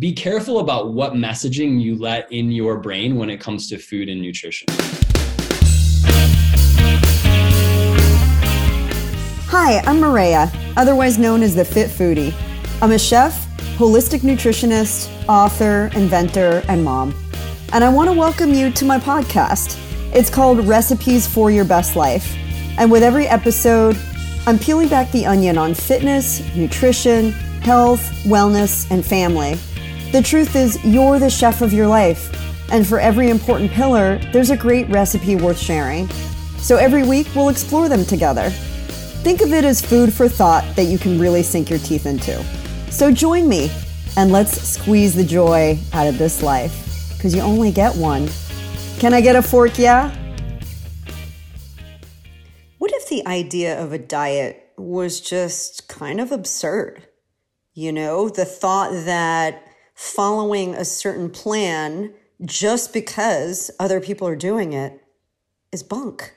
be careful about what messaging you let in your brain when it comes to food and nutrition. Hi, I'm Maria, otherwise known as the Fit Foodie. I'm a chef, holistic nutritionist, author, inventor, and mom. And I want to welcome you to my podcast. It's called Recipes for Your Best Life. And with every episode, I'm peeling back the onion on fitness, nutrition, health, wellness, and family. The truth is, you're the chef of your life. And for every important pillar, there's a great recipe worth sharing. So every week, we'll explore them together. Think of it as food for thought that you can really sink your teeth into. So join me and let's squeeze the joy out of this life because you only get one. Can I get a fork, yeah? What if the idea of a diet was just kind of absurd? You know, the thought that following a certain plan just because other people are doing it is bunk.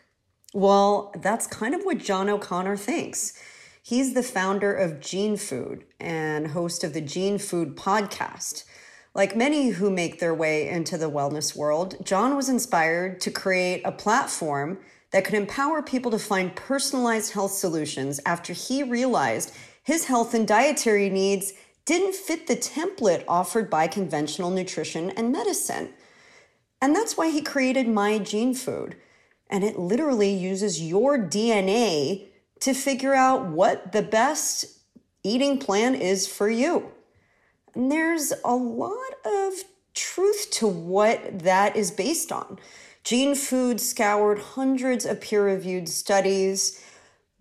Well, that's kind of what John O'Connor thinks. He's the founder of Gene Food and host of the Gene Food podcast. Like many who make their way into the wellness world, John was inspired to create a platform that could empower people to find personalized health solutions after he realized his health and dietary needs didn't fit the template offered by conventional nutrition and medicine. And that's why he created My Gene Food. And it literally uses your DNA to figure out what the best eating plan is for you. And there's a lot of truth to what that is based on. Gene Food scoured hundreds of peer reviewed studies,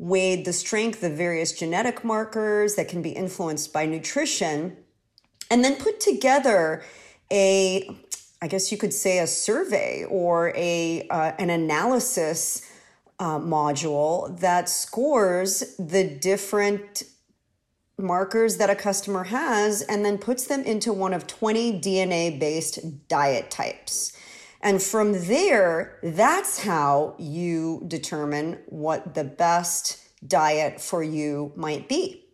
weighed the strength of various genetic markers that can be influenced by nutrition, and then put together a, I guess you could say, a survey or a, uh, an analysis uh, module that scores the different markers that a customer has and then puts them into one of 20 DNA based diet types. And from there, that's how you determine what the best diet for you might be.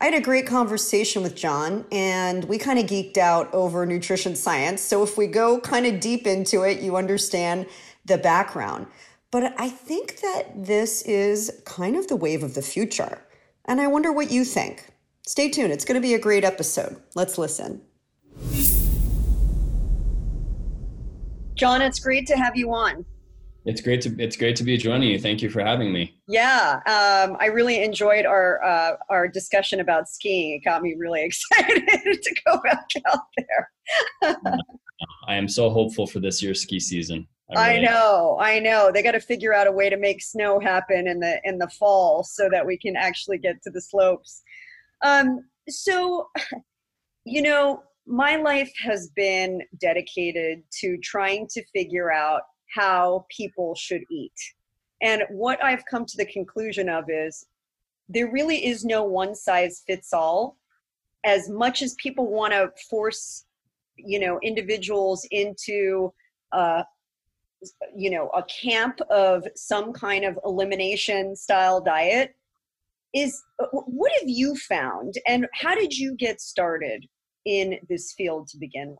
I had a great conversation with John and we kind of geeked out over nutrition science. So if we go kind of deep into it, you understand the background. But I think that this is kind of the wave of the future. And I wonder what you think. Stay tuned, it's going to be a great episode. Let's listen. John, it's great to have you on. It's great to it's great to be joining you. Thank you for having me. Yeah, um, I really enjoyed our uh, our discussion about skiing. It got me really excited to go back out there. I am so hopeful for this year's ski season. I, really I know, am. I know. They got to figure out a way to make snow happen in the in the fall so that we can actually get to the slopes. Um, so, you know, my life has been dedicated to trying to figure out how people should eat. And what I've come to the conclusion of is there really is no one size fits all. As much as people want to force, you know, individuals into, uh, you know, a camp of some kind of elimination style diet, is what have you found and how did you get started in this field to begin with?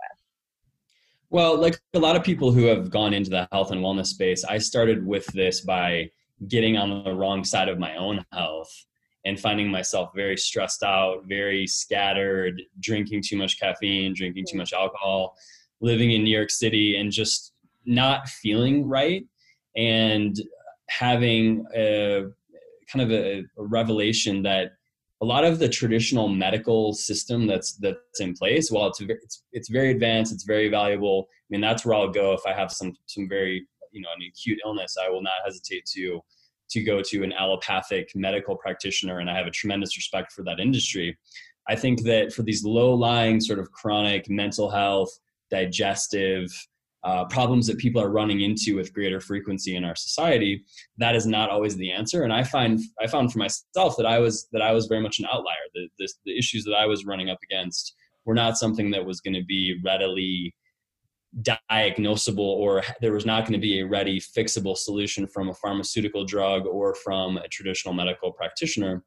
Well, like a lot of people who have gone into the health and wellness space, I started with this by getting on the wrong side of my own health and finding myself very stressed out, very scattered, drinking too much caffeine, drinking too mm. much alcohol, living in New York City, and just not feeling right and having a kind of a, a revelation that a lot of the traditional medical system that's that's in place while it's it's it's very advanced it's very valuable i mean that's where i'll go if i have some some very you know an acute illness. I will not hesitate to to go to an allopathic medical practitioner and i have a tremendous respect for that industry. I think that for these low lying sort of chronic mental health digestive uh, problems that people are running into with greater frequency in our society that is not always the answer. And i find i found for myself that i was that i was very much an outlier. The, the, the issues that i was running up against were not something that was going to be readily diagnosable or there was not going to be a ready fixable solution from a pharmaceutical drug or from a traditional medical practitioner.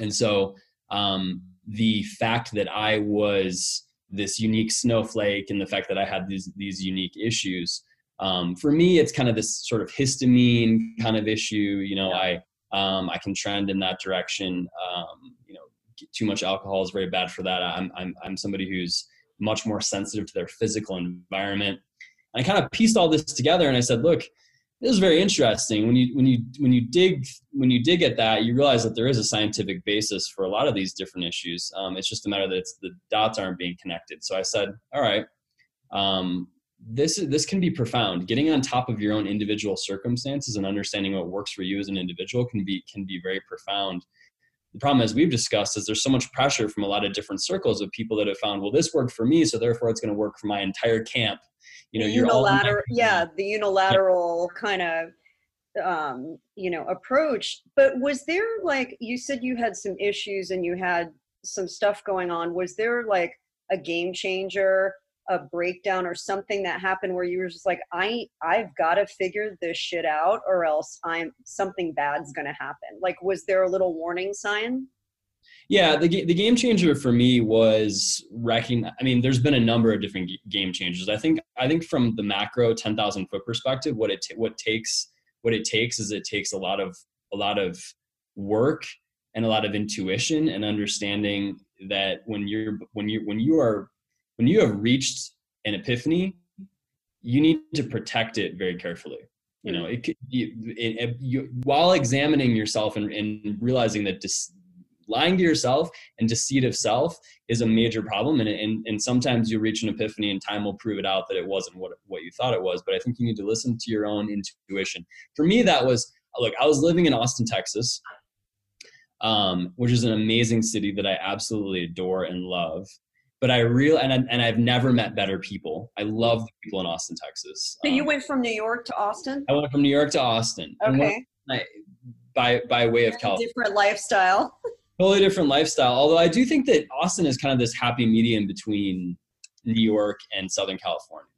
And so um, the fact that i was this unique snowflake and the fact that I had these these unique issues. Um, for me, it's kind of this sort of histamine kind of issue. You know, I um, I can trend in that direction. Um, you know, too much alcohol is very bad for that. I'm I'm I'm somebody who's much more sensitive to their physical environment. And I kind of pieced all this together, and I said, look this is very interesting. When you when you when you dig when you dig at that you realize that there is a scientific basis for a lot of these different issues. Um, it's just a matter that the dots aren't being connected. So i said all right um, this this can be profound. Getting on top of your own individual circumstances and understanding what works for you as an individual can be can be very profound. The problem as we've discussed is there's so much pressure from a lot of different circles of people that have found well this worked for me so therefore it's going to work for my entire camp you know, unilateral, yeah, the unilateral yeah. kind of um, you know approach. But was there like you said you had some issues and you had some stuff going on? Was there like a game changer? a breakdown or something that happened where you were just like i i've got to figure this shit out or else i'm something bad's going to happen like was there a little warning sign yeah, the the game changer for me was wrecking. I mean, there's been a number of different game changers. I think I think from the macro ten thousand foot perspective, what it t- what takes what it takes is it takes a lot of a lot of work and a lot of intuition and understanding that when you're when you when you are when you have reached an epiphany, you need to protect it very carefully. You know, hmm. it, it, it you, while examining yourself and, and realizing that dis, lying to yourself and deceit of self is a major problem and, and, and sometimes you reach an epiphany and time will prove it out that it wasn't what, what you thought it was but i think you need to listen to your own intuition for me that was look i was living in austin texas um, which is an amazing city that i absolutely adore and love but I really and, I, and I've never met better people. I love the people in Austin, Texas. So um, you went from New York to Austin? I went from New York to Austin. Okay. By by way of California. Different lifestyle. totally different lifestyle. Although I do think that Austin is kind of this happy medium between New York and Southern California.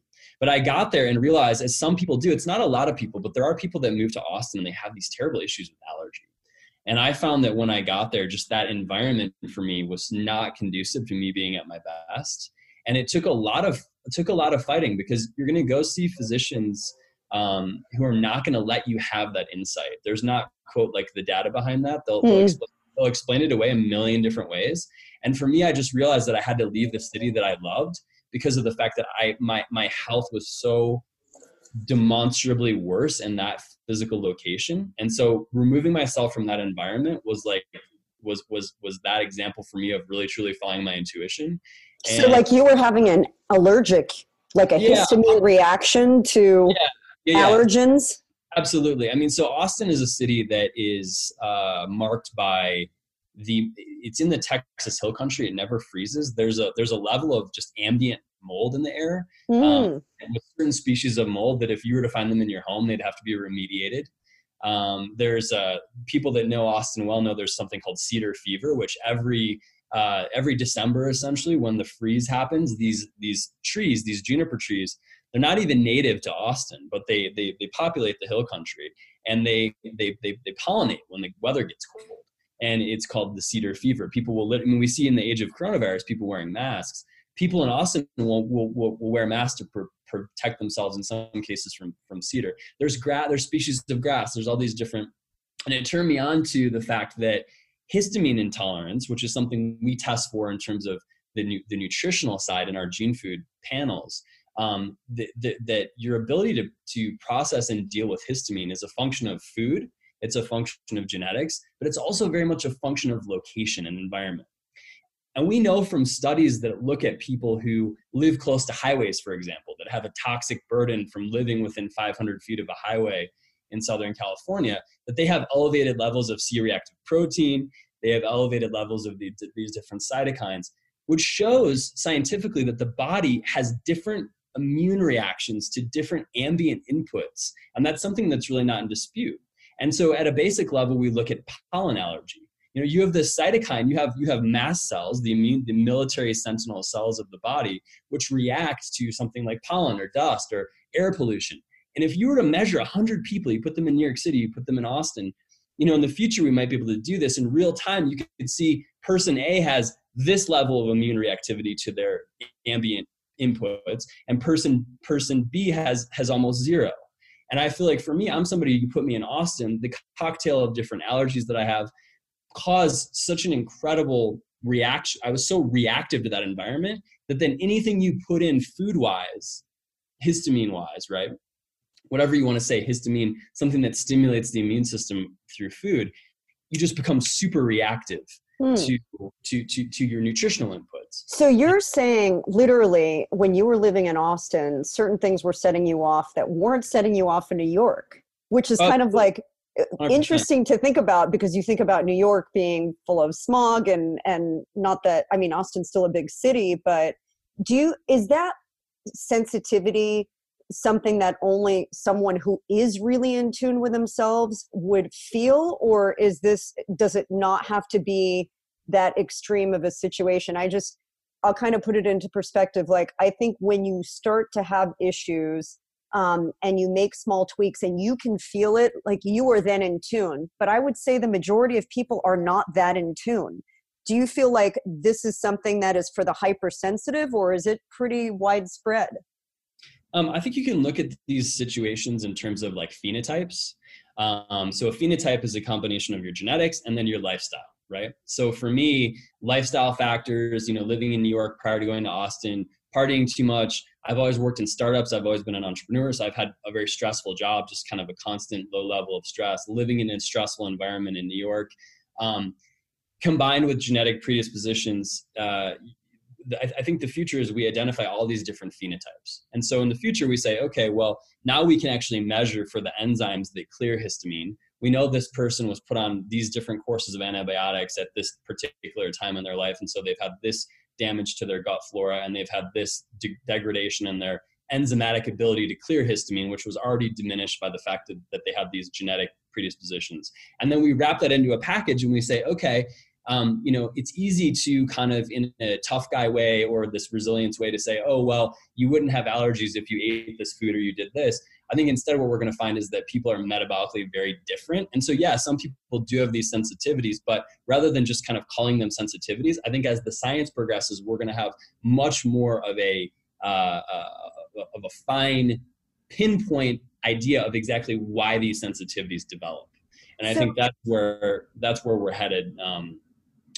But I got there and realized, as some people do, it's not a lot of people, but there are people that move to Austin and they have these terrible issues with allergy. And I found that when I got there, just that environment for me was not conducive to me being at my best. And it took a lot of it took a lot of fighting because you're going to go see physicians um, who are not going to let you have that insight. There's not quote like the data behind that. They'll, mm. they'll explain they'll explain it away a million different ways. And for me, I just realized that I had to leave the city that I loved because of the fact that I my my health was so demonstrably worse in that physical location. And so removing myself from that environment was like was was was that example for me of really truly following my intuition. And so like you were having an allergic like a yeah, histamine reaction to yeah, yeah, allergens? Absolutely. I mean, so Austin is a city that is uh, marked by the. It's in the Texas Hill Country. It never freezes. There's a there's a level of just ambient mold in the air. Mm. Um, and with certain species of mold that if you were to find them in your home, they'd have to be remediated. Um, there's uh, people that know Austin well know there's something called cedar fever, which every uh, every December essentially when the freeze happens, these these trees, these juniper trees, they're not even native to Austin, but they they, they populate the hill country and they, they they they pollinate when the weather gets cold. And it's called the cedar fever. People will, I mean, we see in the age of coronavirus, people wearing masks. People in Austin will, will, will, will wear masks to pr- protect themselves in some cases from, from cedar. There's grass, there's species of grass, there's all these different, and it turned me on to the fact that histamine intolerance, which is something we test for in terms of the, nu- the nutritional side in our gene food panels, um, that, that, your ability to, to process and deal with histamine is a function of food, it's a function of genetics, but it's also very much a function of location and environment. And we know from studies that look at people who live close to highways, for example, that have a toxic burden from living within 500 feet of a highway in Southern California, that they have elevated levels of C reactive protein, they have elevated levels of these different cytokines, which shows scientifically that the body has different immune reactions to different ambient inputs. And that's something that's really not in dispute. And so at a basic level, we look at pollen allergy. You know, you have the cytokine, you have you have mast cells, the immune, the military sentinel cells of the body, which react to something like pollen or dust or air pollution. And if you were to measure 100 people, you put them in New York City, you put them in Austin, you know, in the future we might be able to do this in real time. You could see person A has this level of immune reactivity to their ambient inputs and person person b has has almost zero. And i feel like for me i'm somebody you put me in austin the cocktail of different allergies that i have caused such an incredible reaction i was so reactive to that environment that then anything you put in food wise histamine wise right whatever you want to say histamine something that stimulates the immune system through food you just become super reactive hmm. to, to to to your nutritional inputs so you're saying literally when you were living in austin certain things were setting you off that weren't setting you off in new york which is uh, kind of like 100%. interesting to think about because you think about new york being full of smog and and not that i mean austin's still a big city but do you is that sensitivity something that only someone who is really in tune with themselves would feel or is this does it not have to be that extreme of a situation? I just i'll kind of put it into perspective like i think when you start to have issues um, and you make small tweaks and you can feel it like you are then in tune. But i would say the majority of people are not that in tune. Do you feel like this is something that is for the hypersensitive or is it pretty widespread um, I think you can look at these situations in terms of like phenotypes. Um, so a phenotype is a combination of your genetics and then your lifestyle, right? So for me, lifestyle factors, you know, living in New York prior to going to Austin, partying too much. I've always worked in startups. I've always been an entrepreneur. So I've had a very stressful job, just kind of a constant low level of stress, living in a stressful environment in New York. Um, combined with genetic predispositions, uh, I think the future is we identify all these different phenotypes. And so in the future, we say, okay, well, now we can actually measure for the enzymes that clear histamine. We know this person was put on these different courses of antibiotics at this particular time in their life. And so they've had this damage to their gut flora and they've had this de- degradation in their enzymatic ability to clear histamine, which was already diminished by the fact that, that they have these genetic predispositions. And then we wrap that into a package and we say, okay, um, you know, it's easy to kind of in a tough guy way or this resilience way to say, oh, well, you wouldn't have allergies if you ate this food or you did this. I think instead what we're going to find is that people are metabolically very different. And so, yeah, some people do have these sensitivities, but rather than just kind of calling them sensitivities, I think as the science progresses, we're going to have much more of a, uh, uh, of a fine pinpoint idea of exactly why these sensitivities develop. And I so, think that's where that's where we're headed um,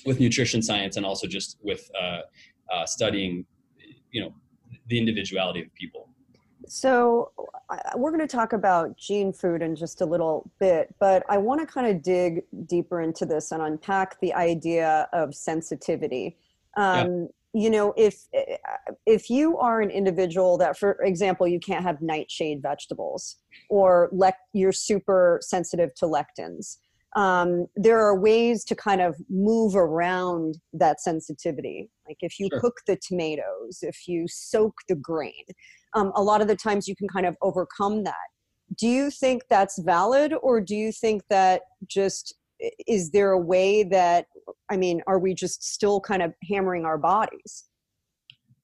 with nutrition science and also just with uh, uh, studying, you know, the individuality of people. So we're going to talk about gene food in just a little bit, but I want to kind of dig deeper into this and unpack the idea of sensitivity. Um, yeah. You know, if if you are an individual that, for example, you can't have nightshade vegetables, or lec- you're super sensitive to lectins, um, there are ways to kind of move around that sensitivity. Like if you sure. cook the tomatoes, if you soak the grain, um, a lot of the times you can kind of overcome that. Do you think that's valid, or do you think that just is there a way that, I mean, are we just still kind of hammering our bodies?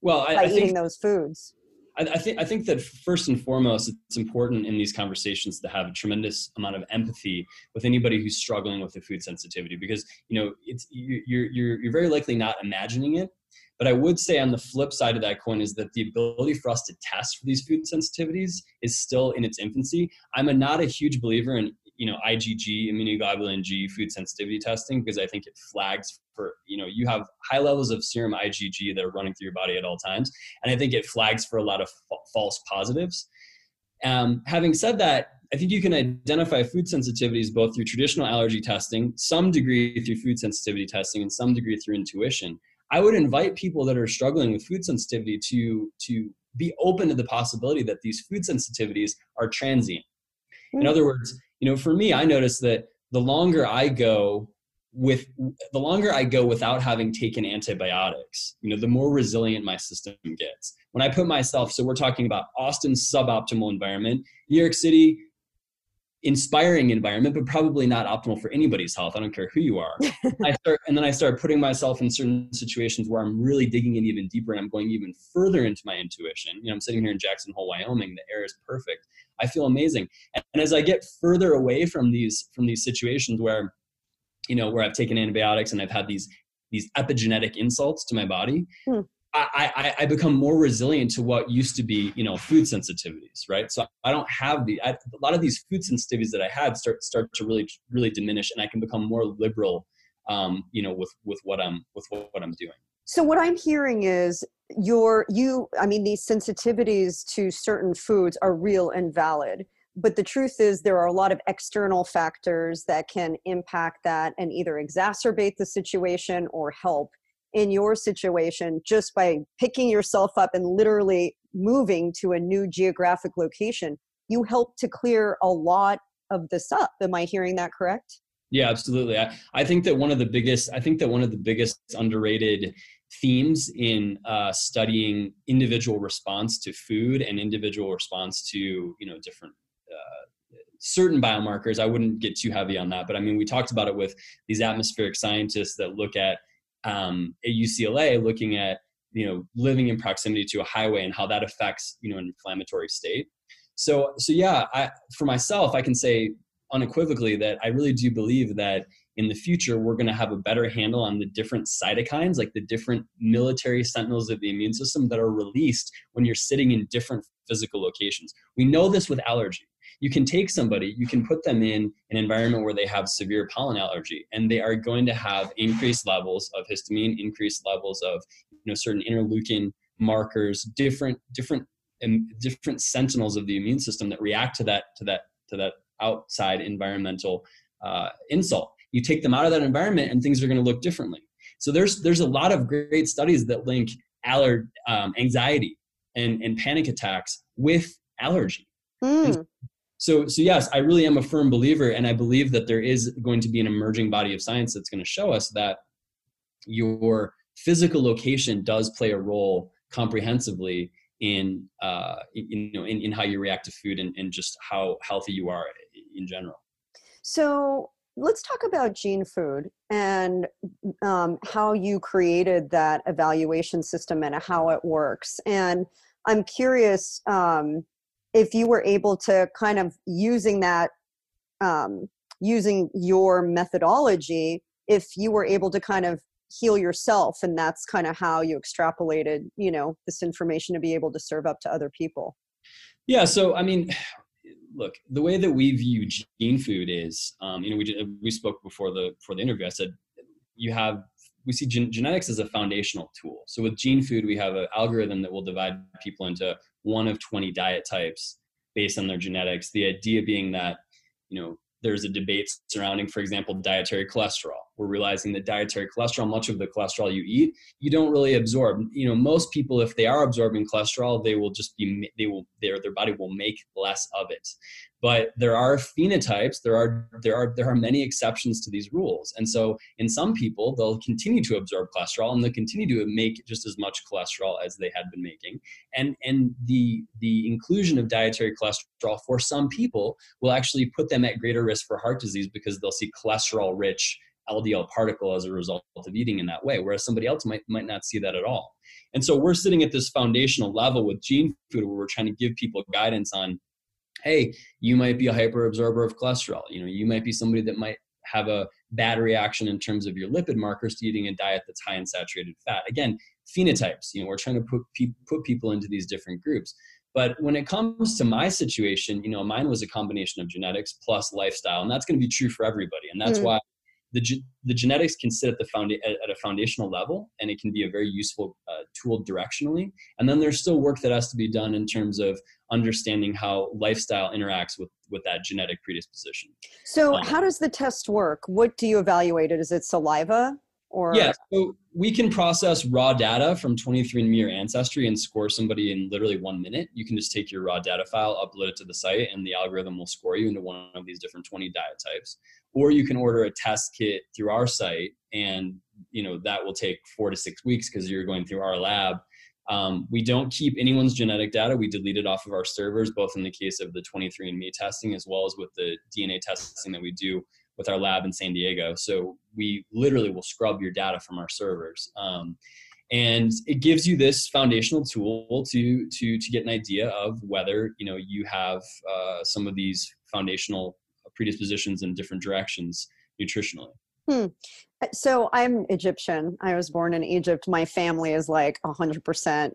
Well, I, by I eating think, those foods. I, I, think I think that first and foremost, it's important in these conversations to have a tremendous amount of empathy with anybody who's struggling with a food sensitivity, because you know it's you're you're you're very likely not imagining it. But I would say on the flip side of that coin is that the ability for us to test for these food sensitivities is still in its infancy. I'm a, not a huge believer in you know IgG immunoglobulin G food sensitivity testing because I think it flags for you know you have high levels of serum IgG that are running through your body at all times, and I think it flags for a lot of f- false positives. Um, having said that, I think you can identify food sensitivities both through traditional allergy testing, some degree through food sensitivity testing, and some degree through intuition. I would invite people that are struggling with food sensitivity to to be open to the possibility that these food sensitivities are transient. In hmm. other words, you know, for me, I notice that the longer I go with the longer I go without having taken antibiotics, you know, the more resilient my system gets. When I put myself, so we're talking about Austin's suboptimal environment, New York City, inspiring environment, but probably not optimal for anybody's health. I don't care who you are. I start, and then I start putting myself in certain situations where I'm really digging in even deeper and I'm going even further into my intuition. You know, I'm sitting here in Jackson Hole, Wyoming. The air is perfect. I feel amazing. And, and as I get further away from these from these situations where, you know, where I've taken antibiotics and I've had these these epigenetic insults to my body, Hmm. I, I, become more resilient to what used to be, you know, food sensitivities, right? So I don't have the I, a lot of these food sensitivities that I had start start to really really diminish, and I can become more liberal, um, you know, with with what I'm with what, what I'm doing. So what I'm hearing is your you I mean these sensitivities to certain foods are real and valid. But the truth is there are a lot of external factors that can impact that and either exacerbate the situation or help in your situation just by picking yourself up and literally moving to a new geographic location. You help to clear a lot of this up. Am I hearing that correct? Yeah, absolutely. I, I think that one of the biggest I think that one of the biggest underrated themes in uh, studying individual response to food and individual response to you know different uh, certain biomarkers. I wouldn't get too heavy on that, but I mean we talked about it with these atmospheric scientists that look at um, at UCLA, looking at you know living in proximity to a highway and how that affects you know an inflammatory state. So so yeah, I, for myself, I can say unequivocally that I really do believe that in the future we're going to have a better handle on the different cytokines like the different military sentinels of the immune system that are released when you're sitting in different physical locations we know this with allergy you can take somebody you can put them in an environment where they have severe pollen allergy and they are going to have increased levels of histamine increased levels of you know certain interleukin markers different different and different sentinels of the immune system that react to that to that to that outside environmental uh, insult. You take them out of that environment, and things are going to look differently. So there's there's a lot of great studies that link aller um, anxiety and and panic attacks with allergy. Mm. So so yes, I really am a firm believer, and I believe that there is going to be an emerging body of science that's going to show us that your physical location does play a role comprehensively in uh, you know in, in how you react to food and, and just how healthy you are in general. So let's talk about gene food and um, how you created that evaluation system and how it works. And i'm curious um, if you were able to kind of using that um, using your methodology if you were able to kind of heal yourself and that's kind of how you extrapolated you know this information to be able to serve up to other people. Yeah so i mean look the way that we view gene food is um, you know we we spoke before the before the interview i said you have we see gen- genetics as a foundational tool so with gene food we have an algorithm that will divide people into one of 20 diet types based on their genetics the idea being that you know there's a debate surrounding, for example, dietary cholesterol. We're realizing that dietary cholesterol, much of the cholesterol you eat, you don't really absorb. You know, most people, if they are absorbing cholesterol, they will just be, they will, their, their body will make less of it. But there are phenotypes, there are, there are, there are many exceptions to these rules. And so in some people, they'll continue to absorb cholesterol and they'll continue to make just as much cholesterol as they had been making. And, and the, the inclusion of dietary cholesterol for some people will actually put them at greater risk for heart disease because they'll see cholesterol rich LDL particle as a result of eating in that way, whereas somebody else might, might not see that at all. And so we're sitting at this foundational level with gene food where we're trying to give people guidance on, hey, you might be a hyperabsorber of cholesterol. You know, you might be somebody that might have a bad reaction in terms of your lipid markers to eating a diet that's high in saturated fat. Again, phenotypes, you know, we're trying to put, pe- put people into these different groups. But when it comes to my situation, you know, mine was a combination of genetics plus lifestyle, and that's going to be true for everybody. And that's mm. why the, the genetics can sit at the founda- at a foundational level and it can be a very useful uh, tool directionally. And then there's still work that has to be done in terms of understanding how lifestyle interacts with with that genetic predisposition. So um, how does the test work? What do you evaluate it? Is it saliva or yeah so we can process raw data from 23andme or ancestry and score somebody in literally one minute. You can just take your raw data file upload it to the site and the algorithm will score you into one of these different 20 diet types. Or you can order a test kit through our site and you know that will take four to six weeks because you're going through our lab. Um, we don't keep anyone's genetic data. We delete it off of our servers both in the case of the 23andme testing as well as with the dna testing that we do with our lab in san diego so we literally will scrub your data from our servers um, and it gives you this foundational tool to to to get an idea of whether you know you have uh, some of these foundational predispositions in different directions nutritionally. Hmm. So I'm Egyptian. I was born in Egypt. My family is like 100%.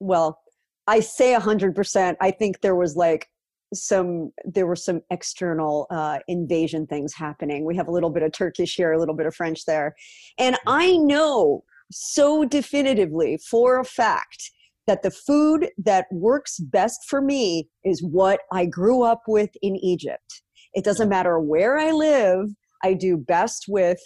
Well, I say 100%. I think there was like some there were some external uh, invasion things happening. We have a little bit of Turkish here, a little bit of French there, and I know so definitively for a fact that the food that works best for me is what I grew up with in Egypt. It doesn't matter where I live. I do best with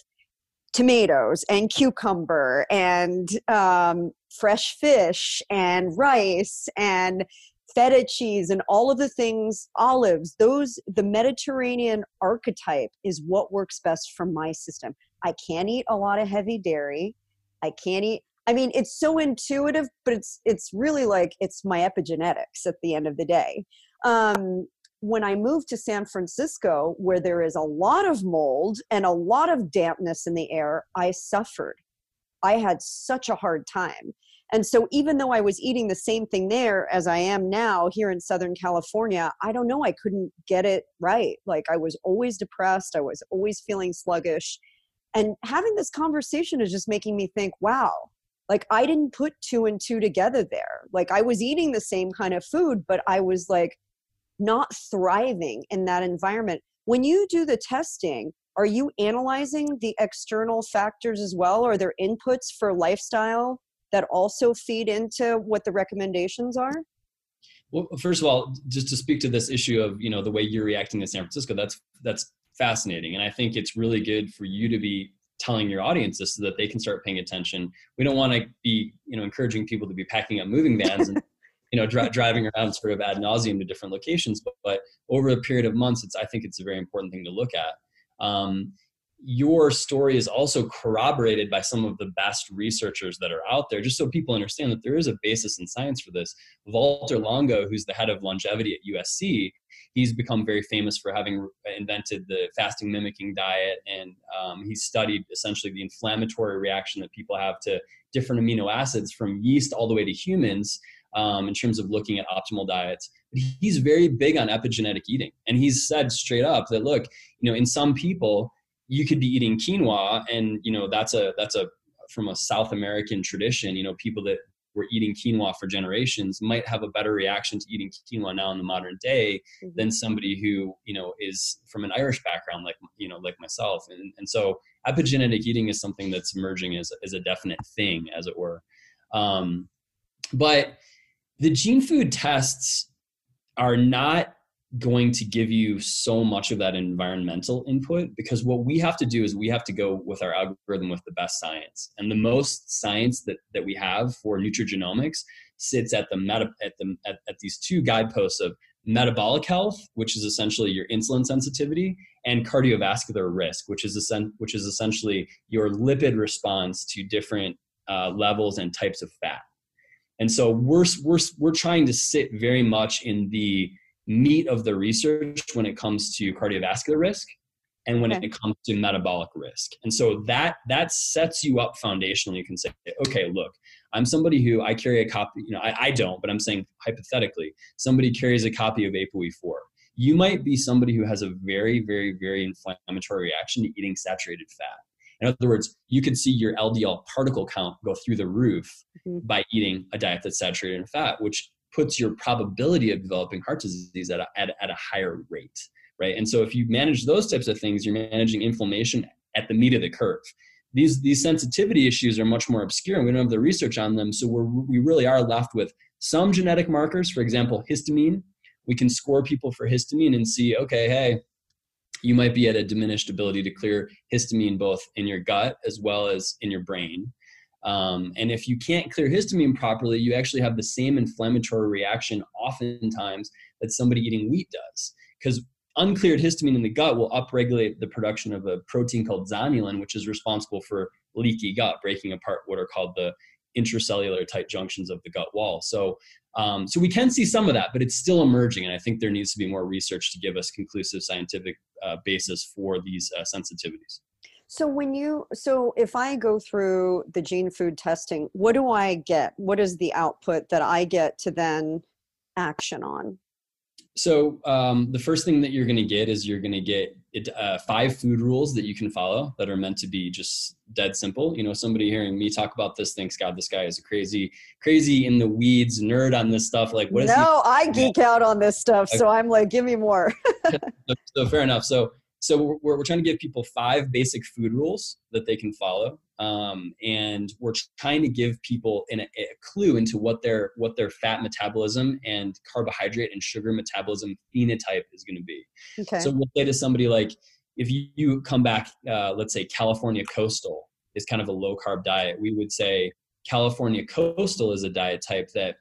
tomatoes and cucumber and um, fresh fish and rice and feta cheese and all of the things olives those the mediterranean archetype is what works best for my system i can't eat a lot of heavy dairy i can't eat i mean it's so intuitive but it's it's really like it's my epigenetics at the end of the day um, when I moved to San Francisco, where there is a lot of mold and a lot of dampness in the air, I suffered. I had such a hard time. And so, even though I was eating the same thing there as I am now here in Southern California, I don't know, I couldn't get it right. Like, I was always depressed, I was always feeling sluggish. And having this conversation is just making me think, wow, like I didn't put two and two together there. Like, I was eating the same kind of food, but I was like, not thriving in that environment. When you do the testing, are you analyzing the external factors as well? Are there inputs for lifestyle that also feed into what the recommendations are? Well, first of all, just to speak to this issue of you know the way you're reacting to San Francisco, that's that's fascinating, and I think it's really good for you to be telling your audience this so that they can start paying attention. We don't want to be you know encouraging people to be packing up moving vans and you know dri- driving around sort of ad nauseum to different locations but, but over a period of months it's i think it's a very important thing to look at um, your story is also corroborated by some of the best researchers that are out there just so people understand that there is a basis in science for this Walter longo who's the head of longevity at usc he's become very famous for having invented the fasting mimicking diet and um, he studied essentially the inflammatory reaction that people have to different amino acids from yeast all the way to humans um, in terms of looking at optimal diets. But he's very big on epigenetic eating, and he's said straight up that look, you know, in some people you could be eating quinoa, and you know that's a that's a from a South American tradition. You know, people that were eating quinoa for generations might have a better reaction to eating quinoa now in the modern day mm-hmm. than somebody who you know is from an Irish background like you know like myself and, and so epigenetic eating is something that's emerging as, as a definite thing as it were um, but the gene food tests are not going to give you so much of that environmental input because what we have to do is we have to go with our algorithm with the best science. And the most science that, that we have for nutrigenomics sits at the meta at the at, at these two guideposts of metabolic health which is essentially your insulin sensitivity and cardiovascular risk which is which is essentially your lipid response to different uh, levels and types of fat. And so we're, we're, we're trying to sit very much in the meat of the research when it comes to cardiovascular risk and when okay. it comes to metabolic risk. And so that that sets you up foundationally. You can say, okay, look, I'm somebody who I carry a copy, you know, I, I don't, but I'm saying hypothetically, somebody carries a copy of ApoE4. You might be somebody who has a very, very, very inflammatory reaction to eating saturated fat. In other words, you could see your LDL particle count go through the roof mm-hmm. by eating a diet that's saturated in fat, which puts your probability of developing heart disease at a, at, at a higher rate, right? And so if you manage those types of things, you're managing inflammation at the meat of the curve. These, these sensitivity issues are much more obscure and we don't have the research on them. So we're, we really are left with some genetic markers, for example, histamine. We can score people for histamine and see, okay, hey, you might be at a diminished ability to clear histamine both in your gut as well as in your brain. Um, and if you can't clear histamine properly, you actually have the same inflammatory reaction oftentimes that somebody eating wheat does. Because uncleared histamine in the gut will upregulate the production of a protein called zonulin, which is responsible for leaky gut, breaking apart what are called the intracellular tight junctions of the gut wall. So, um, so we can see some of that, but it's still emerging, and I think there needs to be more research to give us conclusive scientific uh, basis for these uh, sensitivities. So when you so if I go through the gene food testing, what do I get? What is the output that I get to then action on? So um, the first thing that you're going to get is you're going to get it, uh, five food rules that you can follow that are meant to be just dead simple. You know, somebody hearing me talk about this thinks, God, this guy is a crazy, crazy in the weeds nerd on this stuff. Like, what is no, he? I geek out on this stuff, okay. so I'm like, give me more. so, so, fair enough. So, so we're, we're trying to give people five basic food rules that they can follow um, and we're trying to give people a, a, clue into what their what their fat metabolism and carbohydrate and sugar metabolism phenotype is going to be. Okay. So we'll say to somebody like, if you, you come back, uh, let's say California coastal is kind of a low carb diet, we would say California coastal is a diet type that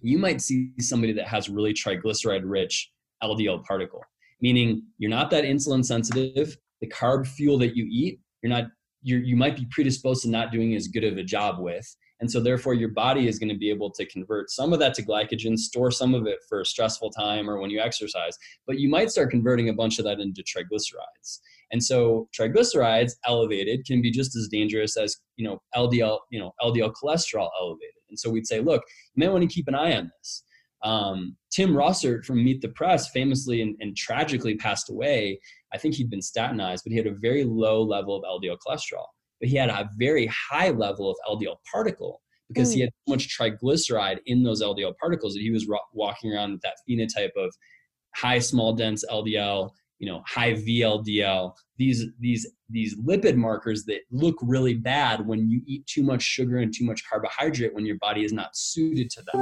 you might see somebody that has really triglyceride rich LDL particle, meaning you're not that insulin sensitive. The carb fuel that you eat, you're not you you might be predisposed to not doing as good of a job with. And so therefore your body is going to be able to convert some of that to glycogen store some of it for a stressful time or when you exercise but you might start converting a bunch of that into triglycerides. And so triglycerides elevated can be just as dangerous as you know ldl you know ldl cholesterol elevated. And so we'd say look you may want to keep an eye on this um, Tim Russert from Meet the Press famously and, and, tragically passed away. I think he'd been statinized, but he had a very low level of LDL cholesterol. But he had a very high level of LDL particle because mm. he had so much triglyceride in those LDL particles that he was ro- walking around with that phenotype of high small dense LDL you know high vldl these these these lipid markers that look really bad when you eat too much sugar and too much carbohydrate when your body is not suited to them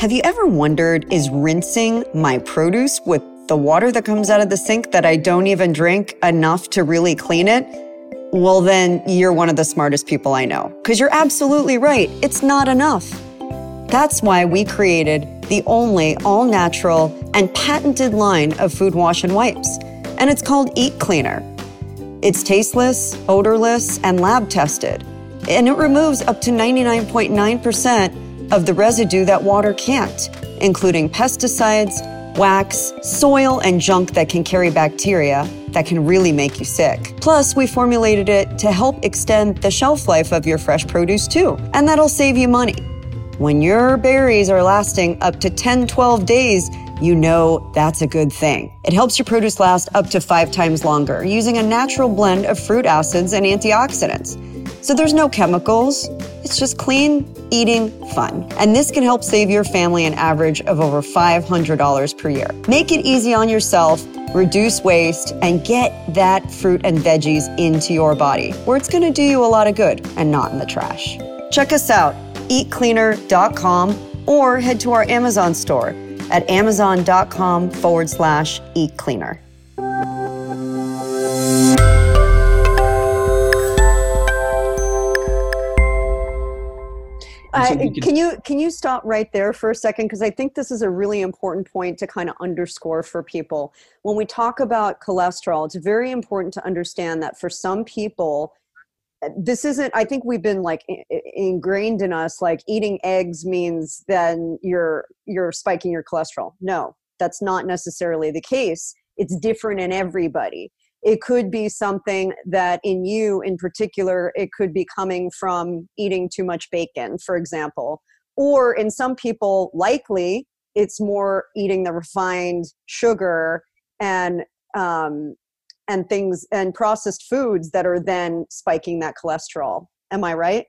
have you ever wondered is rinsing my produce with the water that comes out of the sink that I don't even drink enough to really clean it? Well, then you're one of the smartest people I know. Because you're absolutely right. It's not enough. That's why we created the only all natural and patented line of food wash and wipes. And it's called Eat Cleaner. It's tasteless, odorless, and lab tested. And it removes up to 99.9% of the residue that water can't, including pesticides, wax, soil, and junk that can carry bacteria that can really make you sick. Plus, we formulated it to help extend the shelf life of your fresh produce too, and that'll save you money. When your berries are lasting up to 10, 12 days, you know that's a good thing. It helps your produce last up to five times longer using a natural blend of fruit acids and antioxidants. So there's no chemicals, it's just clean eating fun. And this can help save your family an average of over $500 per year. Make it easy on yourself reduce waste, and get that fruit and veggies into your body, where it's going to do you a lot of good and not in the trash. Check us out, eatcleaner.com, or head to our Amazon store at amazon.com forward slash eatcleaner. I, can you can you stop right there for a second? Because I think this is a really important point to kind of underscore for people. When we talk about cholesterol, it's very important to understand that for some people eh, this isn't i think we've been like ingrained in us like eating eggs means then you're you're spiking your cholesterol. No that's not necessarily the case. It's different in everybody it could be something that in you in particular it could be coming from eating too much bacon for example. Or in some people likely it's more eating the refined sugar and um, and things and processed foods that are then spiking that cholesterol. Am i right?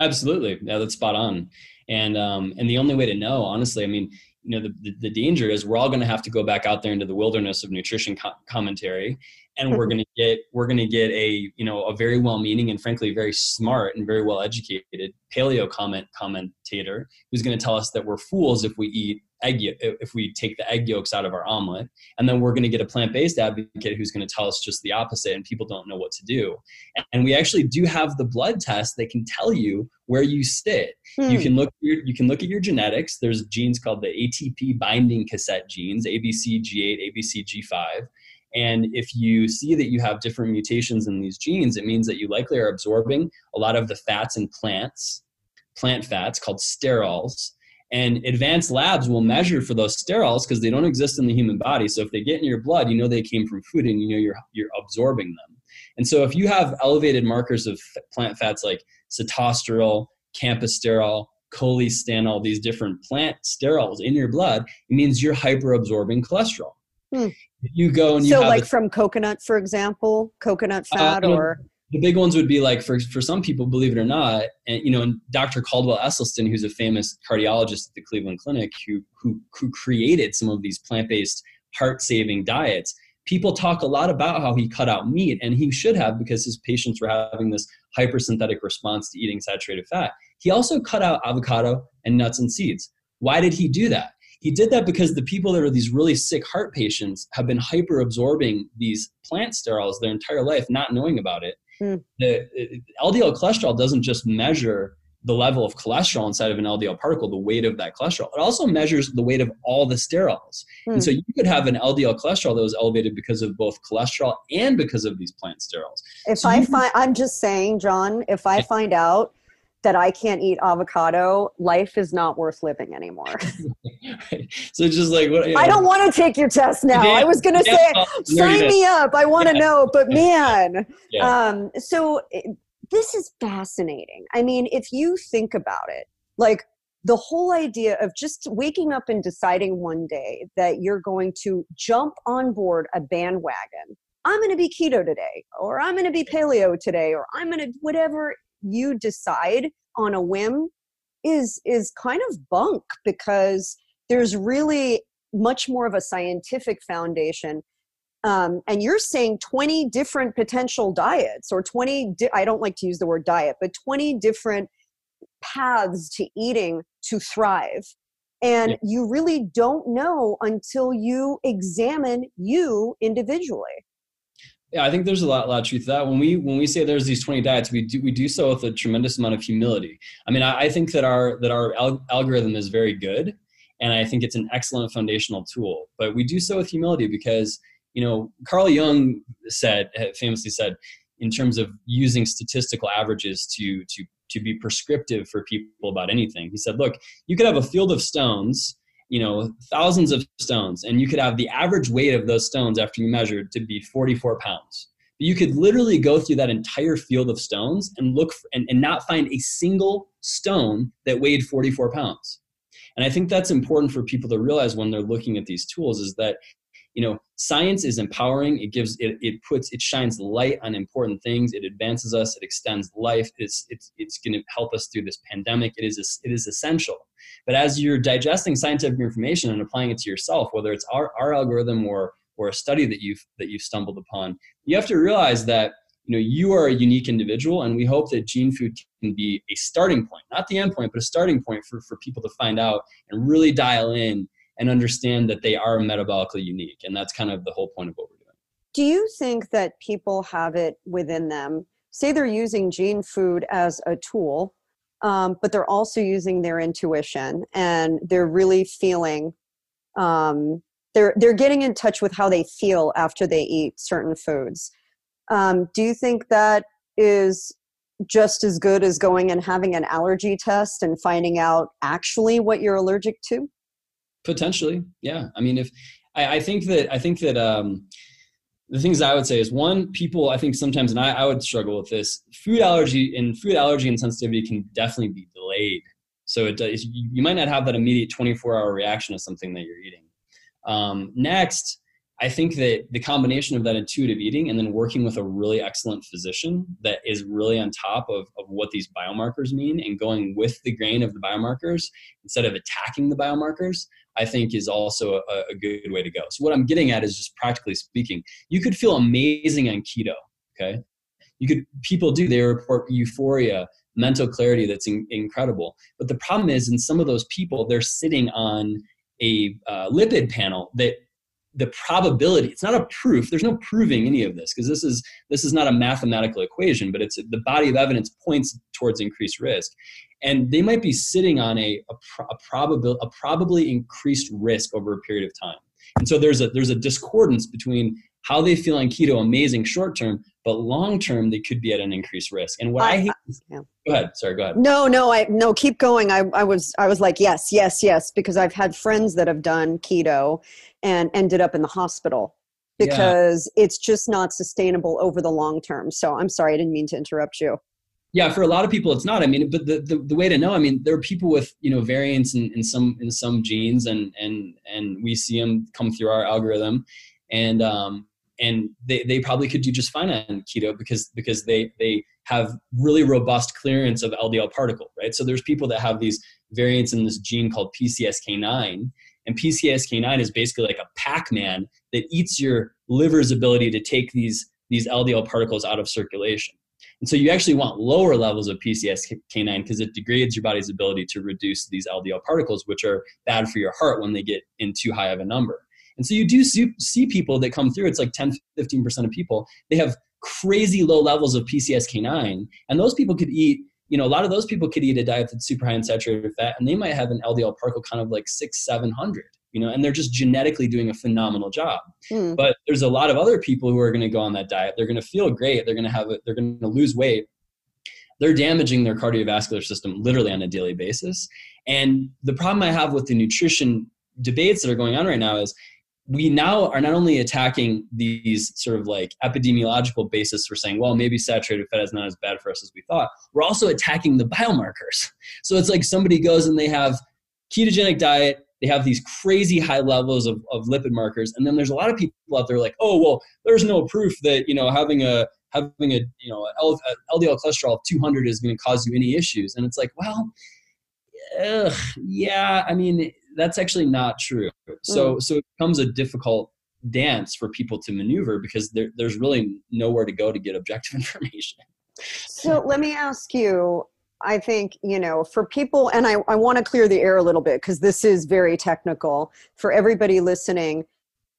Absolutely. Yeah that's spot on. And um, and the only way to know honestly i mean you know the, the, the danger is we're all going to have to go back out there into the wilderness of nutrition co- commentary and we're going to get we're going to get a you know a very well meaning and frankly very smart and very well educated paleo comment commentator who's going to tell us that we're fools if we eat egg if we take the egg yolks out of our omelet. And then we're going to get a plant-based advocate who's going to tell us just the opposite and people don't know what to do. And we actually do have the blood test that can tell you where you sit. Hmm. you can look your, you can look at your genetics. There's genes called the atp binding cassette genes abcg8 abcg5 and if you see that you have different mutations in these genes, it means that you likely are absorbing a lot of the fats in plants, plant fats called sterols. And advanced labs will measure for those sterols because they don't exist in the human body. So if they get in your blood, you know they came from food and you know you're, you're absorbing them. And so if you have elevated markers of plant fats like sitosterol, campesterol, cholestanol, these different plant sterols in your blood, it means you're hyperabsorbing cholesterol. Hmm. You go and you so like a- from coconut, for example, coconut Uh, fat know, or the big ones would be like for for some people, believe it or not, and you know, and Dr. Caldwell Esselstyn, who's a famous cardiologist at the Cleveland Clinic, who who who created some of these plant based heart saving diets. People talk a lot about how he cut out meat, and he should have because his patients were having this hypersynthetic response to eating saturated fat. He also cut out avocado and nuts and seeds. Why did he do that? He did that because the people that are these really sick heart patients have been hyper absorbing these plant sterols their entire life, not knowing about it. Hmm. The, the LDL cholesterol doesn't just measure the level of cholesterol inside of an LDL particle, the weight of that cholesterol. It also measures the weight of all the sterols. Hmm. And so you could have an LDL cholesterol that was elevated because of both cholesterol and because of these plant sterols. if So I find I'm just saying, John, if I find out that I can't eat avocado, life is not worth living anymore. so just like what you I don't want to take your test now. Yeah, I was going to yeah, say, sign me up. I want to Yeah. know, but man, um, so this is fascinating. I mean, if you think about it, like the whole idea of just waking up and deciding one day that you're going to jump on board a bandwagon. I'm going to be keto today, or I'm going to be paleo today, or I'm going to whatever you decide on a whim is is kind of bunk because there's really much more of a scientific foundation. Um, and you're saying 20 different potential diets or 20 di- i don't like to use the word diet but 20 different paths to eating to thrive. And Yeah. you really don't know until you examine you individually Yeah, I think there's a lot, lot of truth to that. When we when we say there's these 20 diets, we do we do so with a tremendous amount of humility. I mean, I, I think that our that our al- algorithm is very good, and I think it's an excellent foundational tool. But we do so with humility because you know Carl Jung said famously said in terms of using statistical averages to to to be prescriptive for people about anything. He said, look, you could have a field of stones you know thousands of stones and you could have the average weight of those stones after you measured to be 44 pounds. But you could literally go through that entire field of stones and look for, and, and not find a single stone that weighed 44 pounds. And i think that's important for people to realize when they're looking at these tools is that you know science is empowering. It gives it, it puts it shines light on important things. It advances us. It extends life. It's it's, it's going to help us through this pandemic. It is it is essential. But as you're digesting scientific information and applying it to yourself whether it's our, our algorithm or or a study that you've that you've stumbled upon you have to realize that you know you are a unique individual and we hope that gene food can be a starting point not the end point but a starting point for, for people to find out and really dial in and understand that they are metabolically unique and that's kind of the whole point of what we're doing. Do you think that people have it within them? Say they're using gene food as a tool um, but they're also using their intuition and they're really feeling um, they're they're getting in touch with how they feel after they eat certain foods. Um, do you think that is just as good as going and having an allergy test and finding out actually what you're allergic to potentially yeah i mean if i, I think that i think that um the things I would say is one, people I think sometimes, and I, I would struggle with this. Food allergy and food allergy and sensitivity can definitely be delayed. So it does, you might not have that immediate 24 hour reaction to something that you're eating. Um, next, I think that the combination of that intuitive eating and then working with a really excellent physician that is really on top of, of what these biomarkers mean and going with the grain of the biomarkers instead of attacking the biomarkers, I think is also a, a good way to go. So what I'm getting at is just practically speaking, you could feel amazing on keto. Okay. You could, people do, they report euphoria, mental clarity that's in, incredible. But the problem is in some of those people, they're sitting on a uh, lipid panel that the probability it's not a proof there's no proving any of this because this is this is not a mathematical equation but it's the body of evidence points towards increased risk and they might be sitting on a a, pro- a probable a probably increased risk over a period of time and so there's a there's a discordance between how they feel on keto amazing short term but long term they could be at an increased risk and what i, I- hate yeah. go ahead sorry go ahead No, no, I no keep going. I, I was I was like yes, yes, yes because I've had friends that have done keto and ended up in the hospital Yeah. because it's just not sustainable over the long term. So I'm sorry, I didn't mean to interrupt you. Yeah for a lot of people it's not. I mean but the, the, the way to know i mean there are people with you know variants in, in some in some genes and and and we see them come through our algorithm. And um and they, they probably could do just fine on keto because because they they have really robust clearance of ldl particle right? So there's people that have these variants in this gene called pcsk9 and pcsk9 is basically like a pac-man that eats your liver's ability to take these these ldl particles out of circulation and so you actually want lower levels of PCSK9 because it degrades your body's ability to reduce these LDL particles, which are bad for your heart when they get in too high of a number. And so you do see, people that come through, it's like 10, 15% of people, they have crazy low levels of PCSK9. And those people could eat, you know, a lot of those people could eat a diet that's super high in saturated fat and they might have an LDL particle kind of like six, 700 you know, and they're just genetically doing a phenomenal job. Mm. But there's a lot of other people who are going to go on that diet. They're going to feel great. They're going to have it. They're going to lose weight. They're damaging their cardiovascular system literally on a daily basis. And the problem I have with the nutrition debates that are going on right now is we now are not only attacking these sort of like epidemiological basis for saying, well, maybe saturated fat is not as bad for us as we thought. We're also attacking the biomarkers. So it's like somebody goes and they have ketogenic diet, they have these crazy high levels of, of lipid markers and then there's a lot of people out there like oh well there's no proof that you know having a having a you know ldl cholesterol of 200 is going to cause you any issues. And it's like well ugh, yeah i mean that's actually not true. So mm. so it becomes a difficult dance for people to maneuver because there, there's really nowhere to go to get objective information. So let me ask you I think, you know, for people, and I, I want to clear the air a little bit because this is very technical for everybody listening.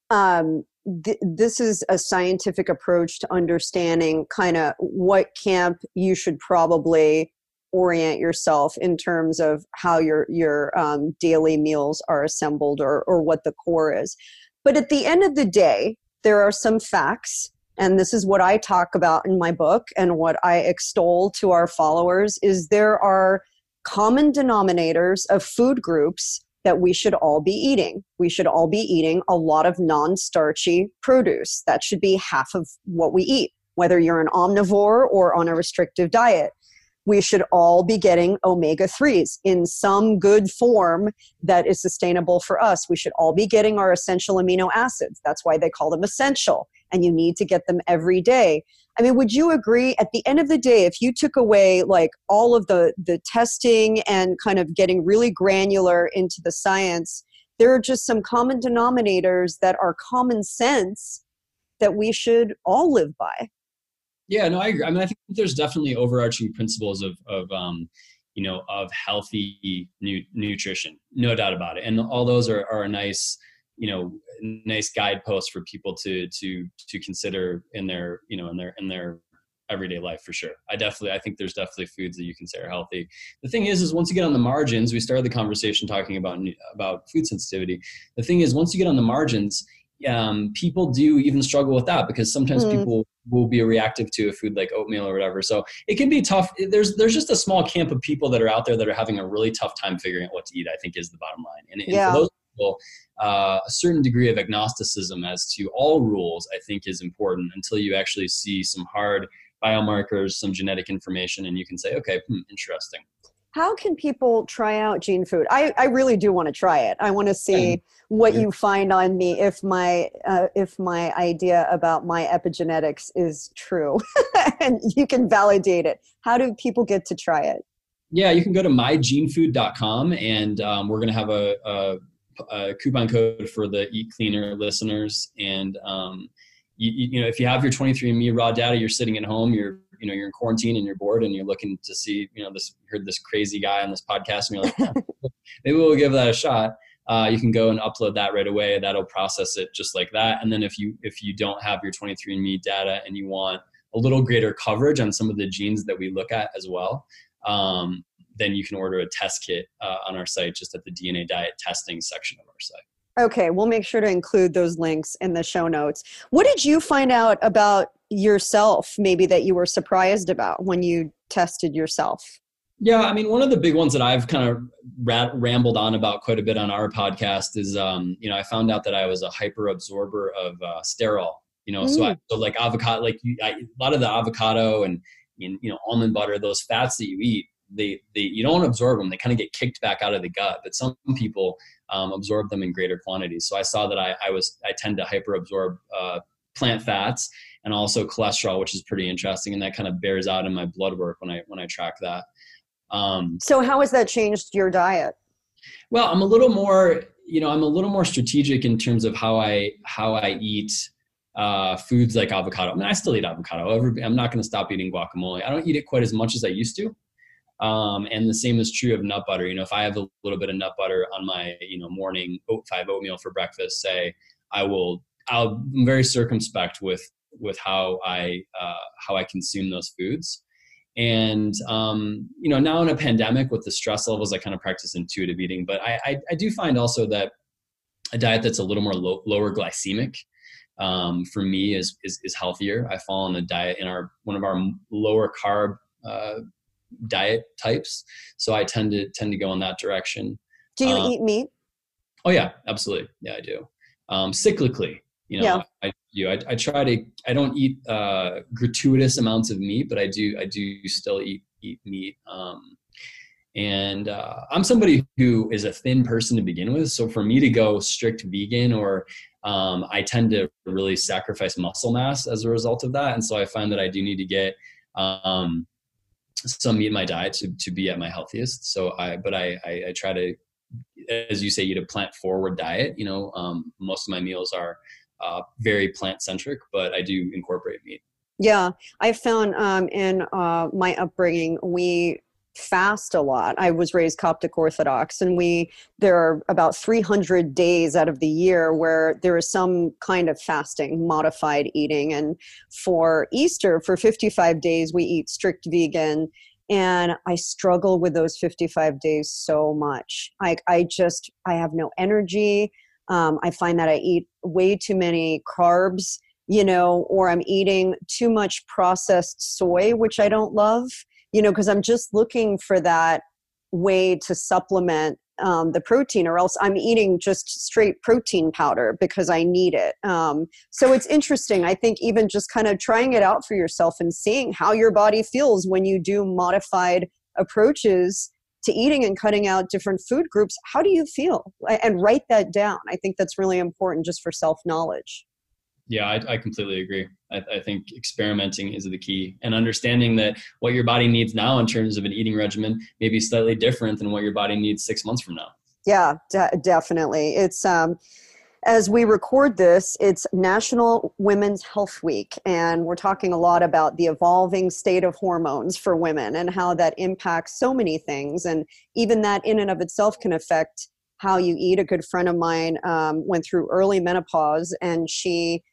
Um, th- this is a scientific approach to understanding kind of what camp you should probably orient yourself in terms of how your your um, daily meals are assembled or or what the core is. But at the end of the day, there are some facts and this is what I talk about in my book and what I extol to our followers is there are common denominators of food groups that we should all be eating. We should all be eating a lot of non-starchy produce. That should be half of what we eat, whether you're an omnivore or on a restrictive diet we should all be getting omega 3s in some good form that is sustainable for us. We should all be getting our essential amino acids. That's why they call them essential and you need to get them every day. I mean, would you agree at the end of the day, if you took away like all of the, the testing and kind of getting really granular into the science, there are just some common denominators that are common sense that we should all live by? Yeah, no, I agree. I mean, I think there's definitely overarching principles of, of um, you know, of healthy nu- nutrition, no doubt about it. And all those are, are a nice, you know nice guideposts for people to to to consider in their you know in their in their everyday life for sure i definitely i think there's definitely foods that you can say are healthy the thing is is once you get on the margins we started the conversation talking about about food sensitivity the thing is once you get on the margins um, people do even struggle with that because sometimes mm. people will be reactive to a food like oatmeal or whatever. So it can be tough. There's there's just a small camp of people that are out there that are having a really tough time figuring out what to eat. I think is the bottom line. And, and yeah. for those people, uh, a certain degree of agnosticism as to all rules, I think, is important until you actually see some hard biomarkers, some genetic information, and you can say, okay, hmm, interesting. How can people try out Gene Food? I, I really do want to try it. I want to see what you find on me if my uh, if my idea about my epigenetics is true, and you can validate it. How do people get to try it? Yeah, you can go to mygenefood.com, and um, we're going to have a, a a coupon code for the Eat Cleaner listeners. And um, you, you, know, if you have your 23andMe raw data, you're sitting at home, you're you know you're in quarantine and you're bored and you're looking to see you know this heard this crazy guy on this podcast and you're like maybe we'll give that a shot. Uh, you can go and upload that right away. That'll process it just like that. And then if you if you don't have your 23andMe data and you want a little greater coverage on some of the genes that we look at as well, um, then you can order a test kit uh, on our site just at the DNA diet testing section of our site. Okay, we'll make sure to include those links in the show notes. What did you find out about yourself, maybe that you were surprised about when you tested yourself? Yeah, I mean, one of the big ones that I've kind of rat- rambled on about quite a bit on our podcast is, um, you know, I found out that I was a hyper absorber of uh, sterol. You know, mm. so, I, so like avocado, like I, a lot of the avocado and in, you know almond butter those fats that you eat they, they you don't absorb them they kind of get kicked back out of the gut but some people um, absorb them in greater quantities so i saw that i, I was i tend to hyper absorb uh, plant fats and also cholesterol which is pretty interesting and that kind of bears out in my blood work when i when i track that um, so how has that changed your diet well i'm a little more you know i'm a little more strategic in terms of how i how i eat uh, foods like avocado. I mean, I still eat avocado. I'm not going to stop eating guacamole. I don't eat it quite as much as I used to. Um, and the same is true of nut butter. You know, if I have a little bit of nut butter on my, you know, morning oat five oatmeal for breakfast, say, I will, I'll, I'm very circumspect with with how I uh, how I consume those foods. And um, you know, now in a pandemic with the stress levels, I kind of practice intuitive eating. But I, I, I do find also that a diet that's a little more low, lower glycemic um, for me is, is, is healthier. I fall on a diet in our one of our lower carb uh, diet types. So I tend to tend to go in that direction. Do you um, eat meat? Oh yeah, absolutely. Yeah, I do. Um, cyclically, you know, yeah. I do. I, I, try to. I don't eat uh, gratuitous amounts of meat, but I do. I do still eat eat meat. Um, and uh, I'm somebody who is a thin person to begin with. So for me to go strict vegan, or um, I tend to really sacrifice muscle mass as a result of that. And so I find that I do need to get um, some meat in my diet to, to be at my healthiest. So I, but I, I, I try to, as you say, eat a plant forward diet. You know, um, most of my meals are uh, very plant centric, but I do incorporate meat. Yeah, I found um, in uh, my upbringing, we fast a lot. I was raised Coptic Orthodox, and we there are about 300 days out of the year where there is some kind of fasting, modified eating. And for Easter, for 55 days, we eat strict vegan. And I struggle with those 55 days so much. I, I just, I have no energy. Um, I find that I eat way too many carbs, you know, or I'm eating too much processed soy, which I don't love you know, because I'm just looking for that way to supplement um, the protein, or else I'm eating just straight protein powder because I need it. Um, so it's interesting. I think even just kind of trying it out for yourself and seeing how your body feels when you do modified approaches to eating and cutting out different food groups. How do you feel? And write that down. I think that's really important just for self knowledge. Yeah, I, I completely agree. I, I, think experimenting is the key and understanding that what your body needs now in terms of an eating regimen may be slightly different than what your body needs six months from now. Yeah, de- definitely. It's, um, as we record this, it's National Women's Health Week, and we're talking a lot about the evolving state of hormones for women and how that impacts so many things. And even that, in and of itself, can affect how you eat. A good friend of mine um, went through early menopause, and she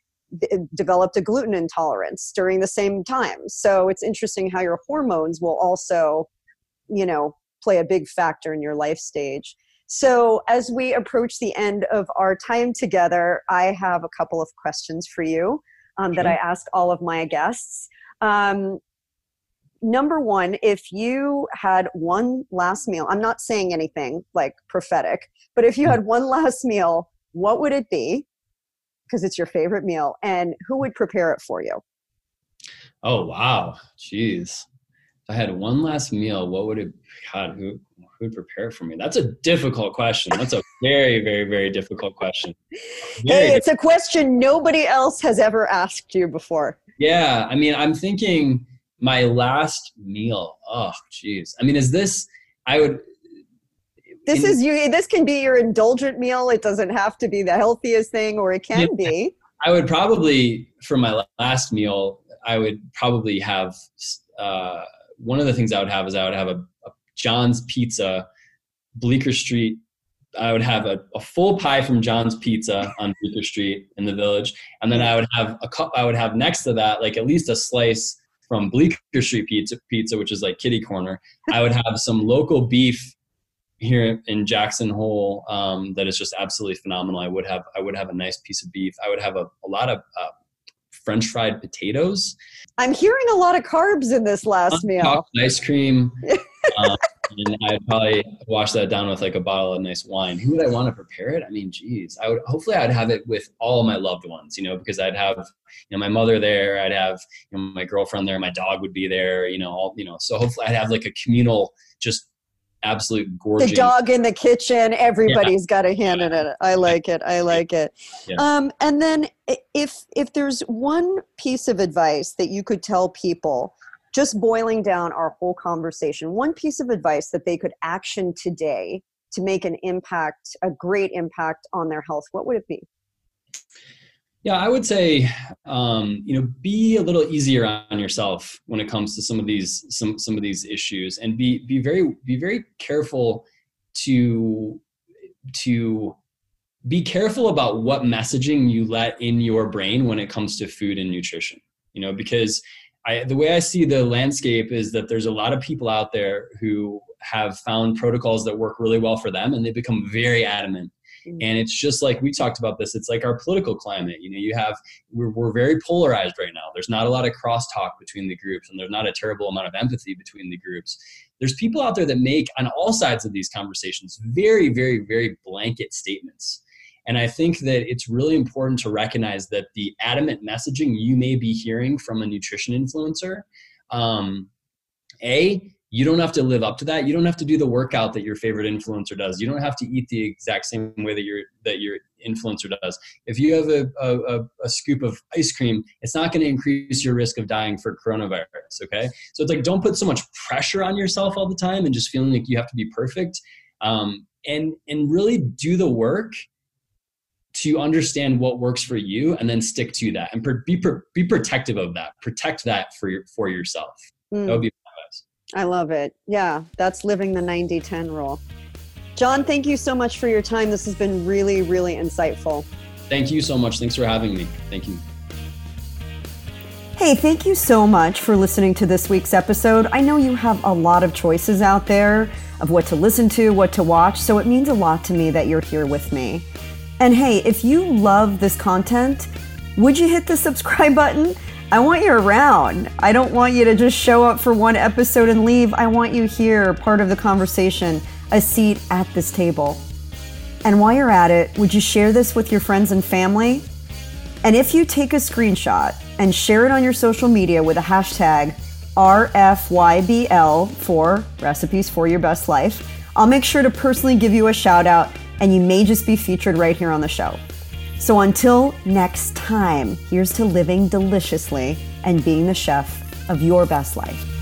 developed a gluten intolerance during the same time. So it's interesting how your hormones will also, you know, play a big factor in your life stage. So as we approach the end of our time together, I have a couple of questions for you um, that I ask all of my guests. Um, number one, if you had one last meal, I'm not saying anything like prophetic, but if you hmm. had one last meal, what would it be? Because it's your favorite meal and who would prepare it for you? Oh wow. Jeez. If i had one last meal what would it god who who would prepare it for me? That's a difficult question. That's a very very very difficult question. Very hey it's a question nobody else has ever asked you before. Yeah i mean i'm thinking my last meal. Oh jeez. I mean is this i would this is you this can be your indulgent meal. It doesn't have to be the healthiest thing or it can yeah, be. I would probably for my last meal i would probably have uh, one of the things i would have is i would have a, a john's pizza bleecker street. I would have a, a, full pie from john's pizza on bleecker street in the village. And then i would have a cup i would have next to that like at least a slice from bleecker street pizza pizza which is like kitty corner. I would have some local beef here in Jackson Hole um, that is just absolutely phenomenal. I would have I would have a nice piece of beef. I would have a, a lot of uh, French fried potatoes. I'm hearing a lot of carbs in this last meal. Ice cream. um, and I'd probably wash that down with like a bottle of nice wine. Who would I want to prepare it? I mean, geez, I would hopefully I'd have it with all my loved ones, you know, because I'd have you know my mother there, I'd have you know, my girlfriend there, my dog would be there, you know, all you know. So hopefully I'd have like a communal, just absolute gorgeous. The dog in the kitchen, everybody's yeah. got a hand in it. I like it. I like it. Yeah. Um, and then if if there's one piece of advice that you could tell people just boiling down our whole conversation, one piece of advice that they could action today to make an impact, a great impact on their health, what would it be? Yeah, I would say, um, you know, be a little easier on yourself when it comes to some of these some some of these issues, and be be very be very careful to to be careful about what messaging you let in your brain when it comes to food and nutrition. You know, because I, the way I see the landscape is that there's a lot of people out there who have found protocols that work really well for them and they become very adamant and it's just like we talked about this it's like our political climate you know you have we're, we're very polarized right now. There's not a lot of crosstalk between the groups and there's not a terrible amount of empathy between the groups. There's people out there that make on all sides of these conversations very very very blanket statements. And I think that it's really important to recognize that the adamant messaging you may be hearing from a nutrition influencer, um, A, you don't have to live up to that. You don't have to do the workout that your favorite influencer does. You don't have to eat the exact same way that your that your influencer does. If you have a, a, a scoop of ice cream, it's not going to increase your risk of dying for coronavirus. Okay, so it's like don't put so much pressure on yourself all the time and just feeling like you have to be perfect. Um, and and really do the work to understand what works for you and then stick to that and be be protective of that protect that for your, for yourself mm. that would be i love it. Yeah that's living the 90 10 rule. John thank you so much for your time. This has been really really insightful. Thank you so much. Thanks for having me. Thank you. Hey, thank you so much for listening to this week's episode. I know you have a lot of choices out there of what to listen to, what to watch, so it means a lot to me that you're here with me. And hey, if you love this content, would you hit the subscribe button? I want you around. I don't want you to just show up for one episode and leave. I want you here, part of the conversation, a seat at this table. And while you're at it, would you share this with your friends and family? And if you take a screenshot and share it on your social media with a hashtag RFYBL for Recipes for Your Best Life, I'll make sure to personally give you a shout out and you may just be featured right here on the show. So until next time, here's to living deliciously and being the chef of your best life.